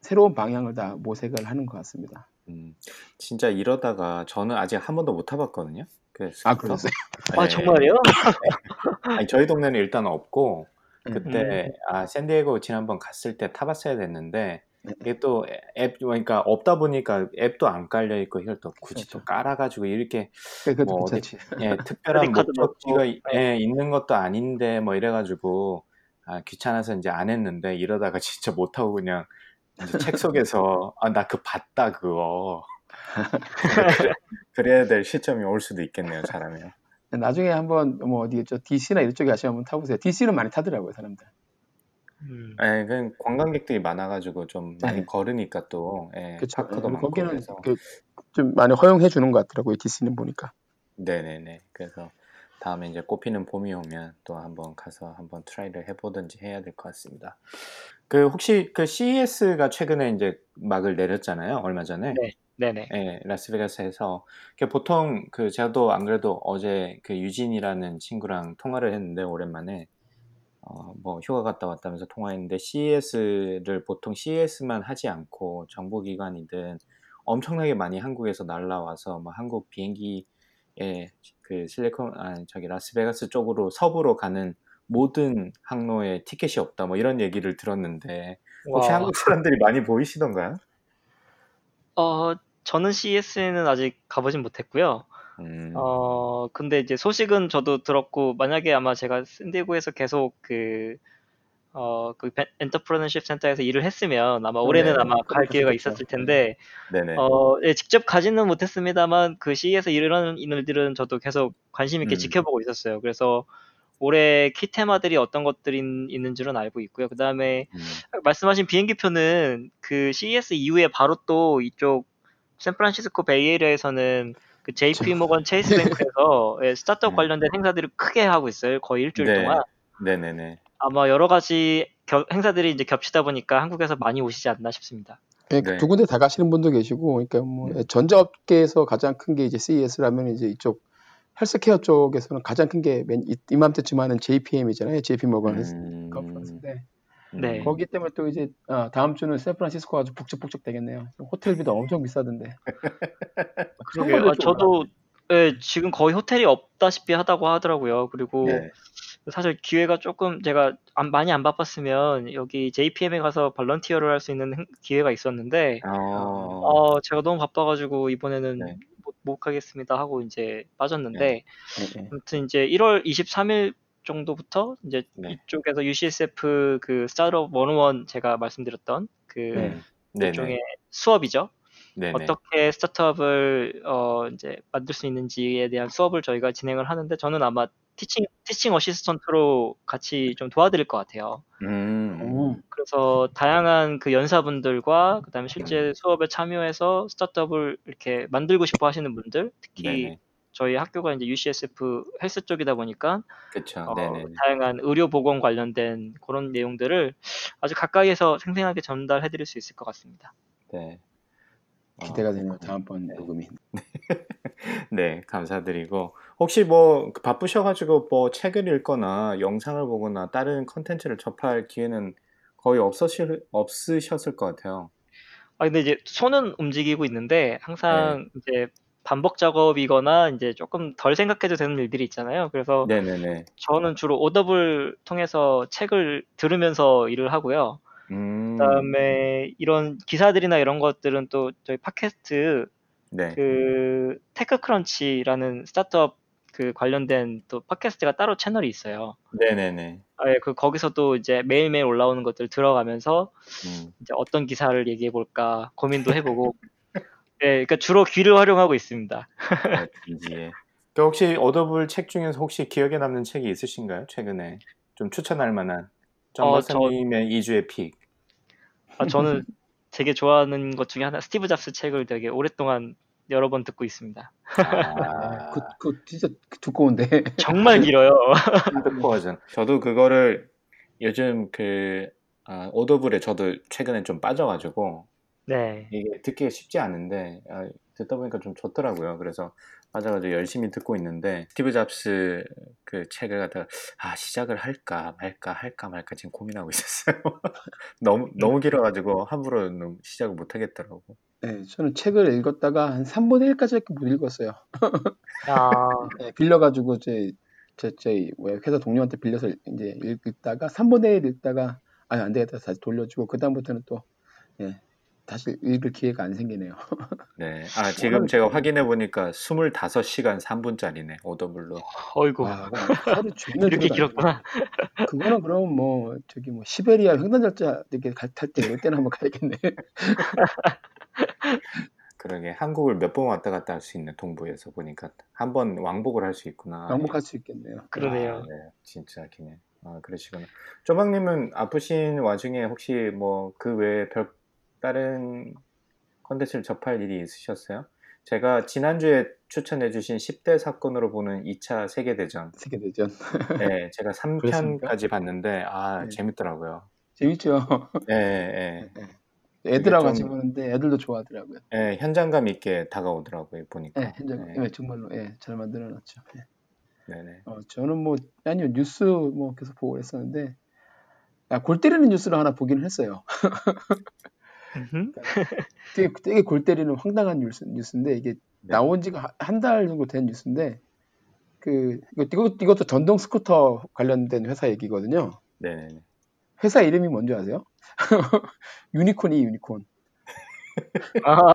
새로운 방향을 다 모색을 하는 것 같습니다. 음, 진짜 이러다가 저는 아직 한 번도 못 타봤거든요. 그 아, 스쿠터. 그러세요? 아, 네. 정말요? 아니, 저희 동네는 일단 없고 음. 그때 아 샌디에고 지난번 갔을 때 타봤어야 됐는데 네. 이게 또 앱 그러니까 없다 보니까 앱도 안 깔려 있고 이걸 또 굳이 그렇죠. 또 깔아가지고 이렇게 뭐 어디-. 예, 특별한 목적지가 이- 예, 있는 것도 아닌데 뭐 이래가지고 아, 귀찮아서 이제 안 했는데 이러다가 진짜 못 하고 그냥 책 속에서 아 나 그 봤다 그거 그래- 그래야 될 시점이 올 수도 있겠네요 잘하면 나중에 한번 뭐 어디겠죠? DC나 이쪽에 가시면 한번 타보세요. DC는 많이 타더라고요, 사람들. 음, 예, 그 관광객들이 많아가지고 좀 많이 네. 걸으니까 또 예, 그렇죠. park도 많고 거기는 그래서 그, 좀 많이 허용해 주는 것 같더라고요, DC는 보니까. 네네네 그래서 다음에 이제 꽃피는 봄이 오면 또 한번 가서 한번 try를 해보든지 해야 될 것 같습니다. 그 혹시 그 CES가 최근에 이제 막을 내렸잖아요 얼마 전에 네. 네네. 예, 라스베가스에서 그 보통 그 제가도 안 그래도 어제 그 유진이라는 친구랑 통화를 했는데 오랜만에 어, 뭐 휴가 갔다 왔다면서 통화했는데 CES를 보통 CES만 하지 않고 정보기관이든 엄청나게 많이 한국에서 날라와서 뭐 한국 비행기에 그 실리콘 아 저기 라스베가스 쪽으로 서부로 가는 모든 항로에 티켓이 없다 뭐 이런 얘기를 들었는데 혹시 와. 한국 사람들이 많이 보이시던가요? 어, 저는 CES에는 아직 가보진 못했고요. 음. 어, 근데 이제 소식은 저도 들었고, 만약에 아마 제가 샌디에고에서 계속 그, 어, 그 entrepreneurship center에서 일을 했으면 아마 올해는 네, 아마 갈. 기회가 있었을 텐데, 네네. 어, 예, 직접 가지는 못했습니다만 그 CES에서 일어나는 일들은 저도 계속 관심 있게 음. 지켜보고 있었어요. 그래서 올해 키 테마들이 어떤 것들이 있는 줄은 알고 있고요. 그 다음에 음. 말씀하신 비행기표는 그 CES 이후에 바로 또 이쪽 샌프란시스코 Bay Area에서는 그 JP 모건 체이스 뱅크에서 예, 스타트업 네. 관련된 행사들을 크게 하고 있어요. 거의 일주일 네. 동안. 네네네. 아마 여러 가지 겨- 행사들이 이제 겹치다 보니까 한국에서 많이 오시지 않나 싶습니다. 예, 네. 두 군데 다 가시는 분도 계시고, 그러니까 뭐 네. 전자업계에서 가장 큰 게 이제 CES라면 이제 이쪽 헬스케어 쪽에서는 가장 큰 게 이맘때쯤 하는 JPM이잖아요. JP 모건 음. 컨퍼런스인데 네. 음. 거기 때문에 또 이제 아, 다음 주는 샌프란시스코 아주 북적북적 되겠네요. 호텔비도 엄청 비싸던데. 그러게요. 아, 좀 저도 예, 지금 거의 호텔이 없다시피 하다고 하더라고요. 그리고 네. 사실 기회가 조금 제가 안- 많이 안 바빴으면 여기 JPM에 가서 발런티어를 할 수 있는 행- 기회가 있었는데 어. 어, 제가 너무 바빠가지고 이번에는 네. 못, 못 가겠습니다 하고 이제 빠졌는데 예, 예. 아무튼 이제 1월 23일 정도부터 이제 네. 이쪽에서 UCSF 그 스타트업 101 제가 말씀드렸던 그 네. 일종의 수업이죠. 네네. 어떻게 스타트업을 어 이제 만들 수 있는지에 대한 수업을 저희가 진행을 하는데 저는 아마 티칭 티칭 어시스턴트로 같이 좀 도와드릴 것 같아요. 음. 오, 그래서 다양한 그 연사분들과 그다음에 실제 수업에 참여해서 스타트업을 이렇게 만들고 싶어 하시는 분들, 특히 네네. 저희 학교가 이제 UCSF 헬스 쪽이다 보니까 그쵸. 어. 다양한 의료 보건 관련된 그런 내용들을 아주 가까이에서 생생하게 전달해 드릴 수 있을 것 같습니다. 네. 어, 기대가 되네요. 다음번 녹음이. 네, 감사드리고 혹시 뭐그 바쁘셔가지고 뭐 책을 읽거나 영상을 보거나 다른 컨텐츠를 접할 기회는 거의 없으실 없으셨을 것 같아요. 아 근데 이제 손은 움직이고 있는데 항상 네. 이제 반복 작업이거나 이제 조금 덜 생각해도 되는 일들이 있잖아요. 그래서 네네네. 저는 주로 오더블 통해서 책을 들으면서 일을 하고요. 음. 그다음에 이런 기사들이나 이런 것들은 또 저희 팟캐스트 네. 그 테크크런치라는 스타트업 그 관련된 또 팟캐스트가 따로 채널이 있어요. 네네네. 아, 예, 그 거기서도 이제 매일매일 올라오는 것들 들어가면서 음. 이제 어떤 기사를 얘기해 볼까 고민도 해보고 네, 그러니까 주로 귀를 활용하고 있습니다. 어, 이지에. 그 혹시 얻어볼 책 중에서 혹시 기억에 남는 책이 있으신가요? 최근에 좀 추천할 만한 정 어, 저- 박사님의 2주의 pick. 아, 저는 되게 좋아하는 것 중에 하나 스티브 잡스 책을 되게 오랫동안 여러 번 듣고 있습니다. 아, 그, 그 진짜 두꺼운데. 정말 길어요. 핸드 버전. 저도 그거를 요즘 그 아, Audible에 저도 최근에 좀 빠져가지고 네. 이게 듣기가 쉽지 않은데 아, 듣다 보니까 좀 좋더라고요. 그래서 빠져가지고 열심히 듣고 있는데 스티브 잡스 그 책을 갖다가 아 시작을 할까 말까 할까 말까 지금 고민하고 있었어요. 너무 너무 길어가지고 함부로 시작을 못 하겠더라고. 네, 저는 책을 읽었다가 한 3분의 1까지밖에 못 읽었어요. 아, 네, 빌려가지고 제, 제, 제 회사 동료한테 빌려서 이제 읽다가 3분의 1 읽다가 아니 안 되겠다 다시 돌려주고 그 다음부터는 또 예, 다시 읽을 기회가 안 생기네요. 네. 아 지금 제가 확인해 보니까 25시간 3분짜리네 오더블로. 어이구. 종일 이렇게. 길었구나. 그거는 그럼 뭐 저기 뭐 시베리아 횡단열차 이렇게 탈때 이럴 때는 한번 가야겠네. 그러게 한국을 몇 번 왔다 갔다 할 수 있네 동부에서 보니까 한 번 왕복을 할 수 있구나. 왕복할 수 있겠네요. 그러네요. 아, 네, 진짜 기네. 아, 그러시구나. 조박님은 아프신 와중에 혹시 뭐 그 외에 별 다른 컨텐츠를 접할 일이 있으셨어요? 제가 지난주에 추천해주신 10대 사건으로 보는 2차 세계대전. 세계대전 네, 제가 그렇습니까? 3편까지 봤는데, 아, 네. 재밌더라고요. 재밌죠. 네, 네. 애들하고 좀- 같이 보는데 애들도 좋아하더라고요. 네, 현장감 있게 다가오더라고요, 보니까. 네, 현장 네, 네, 정말로 예, 잘 만들어놨죠. 예. 네네. 어, 저는 뭐 아니요 뉴스 뭐 계속 보고 했었는데 아, 골 때리는 뉴스를 하나 보기는 했어요. 음흠. 되게, 되게 골 때리는 황당한 뉴스, 뉴스인데 이게 네. 나온 지가 한 달 정도 된 뉴스인데 그 이거- 이것도 전동 스쿠터 관련된 회사 얘기거든요. 네네. 회사 이름이 뭔지 아세요? 유니콘이 유니콘. 아,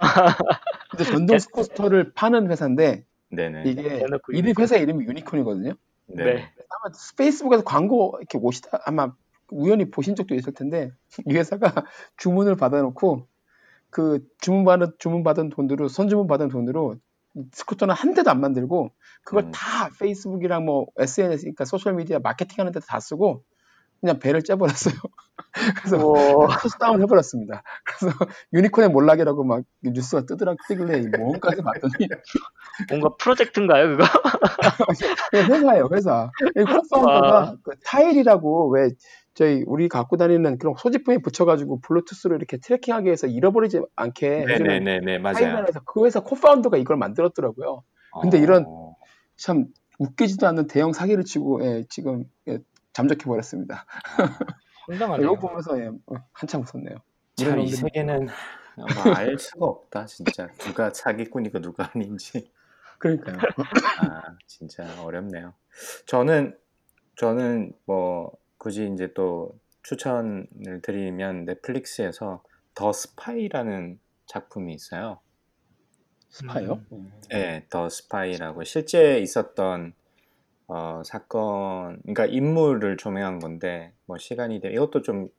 근데 전동 스쿠터를 파는 회사인데 네네. 이게 대놓고 이름 회사 이름이 유니콘이거든요. 네. 네. 아마 페이스북에서 광고 이렇게 오시다 아마 우연히 보신 적도 있을 텐데 이 회사가 주문을 받아놓고 그 주문 받은 주문 받은 돈으로 선주문 받은 돈으로 스쿠터는 한 대도 안 만들고 그걸 음. 다 페이스북이랑 뭐 SNS 그러니까 소셜 미디어 마케팅하는 데다 쓰고 그냥 배를 째버렸어요. 그래서 오, close down 해버렸습니다. 그래서 유니콘의 몰락이라고 막 뉴스가 뜨더라 뜨길래 이 뭔가 해서 봤더니 뭔가 프로젝트인가요, 그거? 그냥 회사예요, 회사. 이 코파운더가 그 타일이라고 왜 저희 우리 갖고 다니는 그런 소지품에 붙여가지고 블루투스로 이렇게 트래킹하기 위해서 잃어버리지 않게 해주는 네네네네 맞아요. 타일이라서 그 회사 코파운더가 이걸 만들었더라고요. 근데 이런 어, 참 웃기지도 않는 대형 사기를 치고 예, 지금 예, 잠적해 버렸습니다. 황당하네요. 이거 보면서 예, 어, 한참 웃었네요. 이런 참이 놈들이 세계는 뭐알 수가 없다 진짜 누가 사기꾼이고 누가 아닌지 그러니까요. 아 진짜 어렵네요. 저는 저는 뭐 굳이 이제 또 추천을 드리면 넷플릭스에서 더 스파이라는 작품이 있어요. 스파요? 네, 더 스파이라고 실제 있었던 어, 사건, 그러니까 인물을 조명한 건데 뭐 시간이 돼 이것도 좀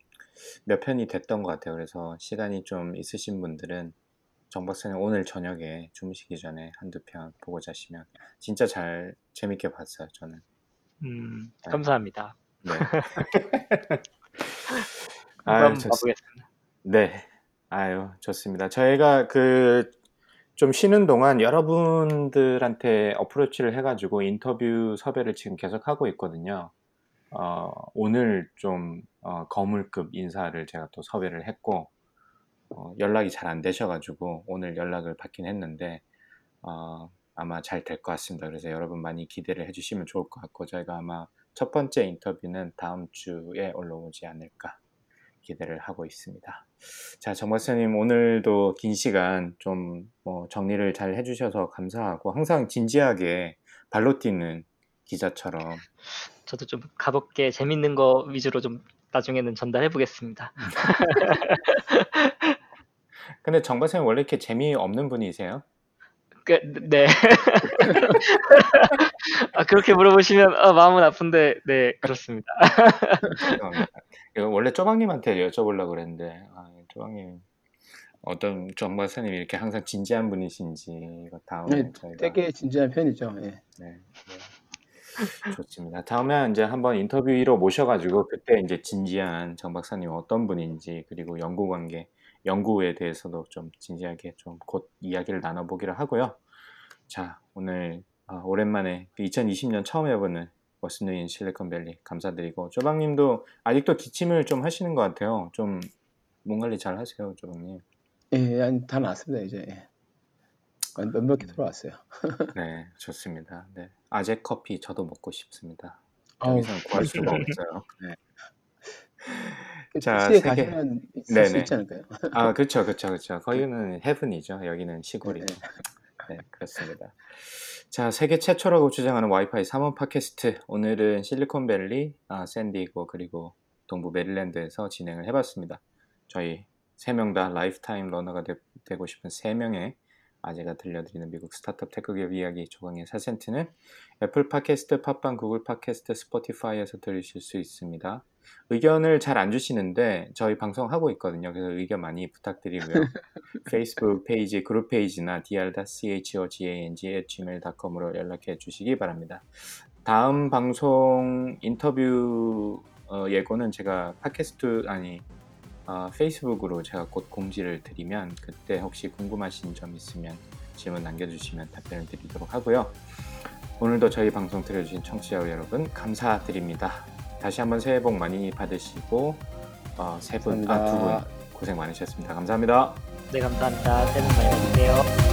몇 편이 됐던 것 같아요. 그래서 시간이 좀 있으신 분들은 정 박사님 오늘 저녁에 주무시기 전에 한두 편 보고 자시면 진짜 잘 재밌게 봤어요. 저는. 음, 감사합니다. 네. 아유, 좋, 봐보겠습니다. 네. 아유, 좋습니다. 저희가 그 좀 쉬는 동안 여러분들한테 어프로치를 해가지고 인터뷰 섭외를 지금 계속 하고 있거든요. 어, 오늘 좀 어, 거물급 인사를 제가 또 섭외를 했고 어, 연락이 잘 안 되셔가지고 오늘 연락을 받긴 했는데 어, 아마 잘 될 것 같습니다. 그래서 여러분 많이 기대를 해주시면 좋을 것 같고 저희가 아마 첫 번째 인터뷰는 다음 주에 올라오지 않을까 기대를 하고 있습니다. 자, 정 박사님 오늘도 긴 시간 좀 뭐 정리를 잘 해주셔서 감사하고 항상 진지하게 발로 뛰는 기자처럼 저도 좀 가볍게 재밌는 거 위주로 좀 나중에는 전달해 보겠습니다. 근데 정 박사님 원래 이렇게 재미없는 분이세요? 그, 네. 아, 그렇게 물어보시면 아, 마음은 아픈데 네 그렇습니다. 원래 쪼박님한테 여쭤보려고 그랬는데 아, 쪼박님 어떤 정박사님이 이렇게 항상 진지한 분이신지 이거 다음에 네, 저희가 되게 진지한 편이죠. 예. 네, 네. 좋습니다. 다음에 이제 한번 인터뷰로 모셔가지고 그때 이제 진지한 정 박사님 어떤 분인지 그리고 연구 관계, 연구에 대해서도 좀 진지하게 좀 곧 이야기를 나눠보기로 하고요. 자, 오늘 아, 오랜만에 2020년 처음 해보는 워스누인 실리콘밸리 감사드리고 조방님도 아직도 기침을 좀 하시는 것 같아요. 좀 몸 관리 잘 하세요, 조방님. 예, 아니, 다 나왔습니다 이제. 예. 몇몇 개 돌아왔어요. 네, 좋습니다. 네, 아재 커피 저도 먹고 싶습니다. 여기서 구할 수가 없어요. 네. 자, 시에 세계- 가시면 있을 수 네네. 있지 않을까요? 아, 그렇죠, 그렇죠, 그렇죠. 거기는 헤븐이죠. 여기는 시골이죠. 네. 네, 그렇습니다. 자, 세계 최초라고 주장하는 와이파이 3원 팟캐스트. 오늘은 실리콘밸리, 아, 샌디고 그리고 동부 메릴랜드에서 진행을 해봤습니다. 저희 세 명 다 lifetime learner가 되, 고 싶은 세 명의 아재가 들려드리는 미국 스타트업 tech 기업 이야기 조강의 4센트는 애플 팟캐스트, 팟빵, 구글 팟캐스트, 스포티파이에서 들으실 수 있습니다. 의견을 잘 안 주시는데 저희 방송하고 있거든요. 그래서 의견 많이 부탁드리고요. 페이스북 페이지, 그룹 페이지나 dr.chogang@gmail.com으로 연락해 주시기 바랍니다. 다음 방송 인터뷰 어, 예고는 제가 팟캐스트 아니 어, 페이스북으로 제가 곧 공지를 드리면 그때 혹시 궁금하신 점 있으면 질문 남겨주시면 답변을 드리도록 하고요. 오늘도 저희 방송 들어주신 청취자 여러분 감사드립니다. 다시 한번 새해 복 많이 받으시고 어, 세 분, 아, 두분 감사합니다. 고생 많으셨습니다. 감사합니다. 네 감사합니다. 새해 복 많이 받으세요.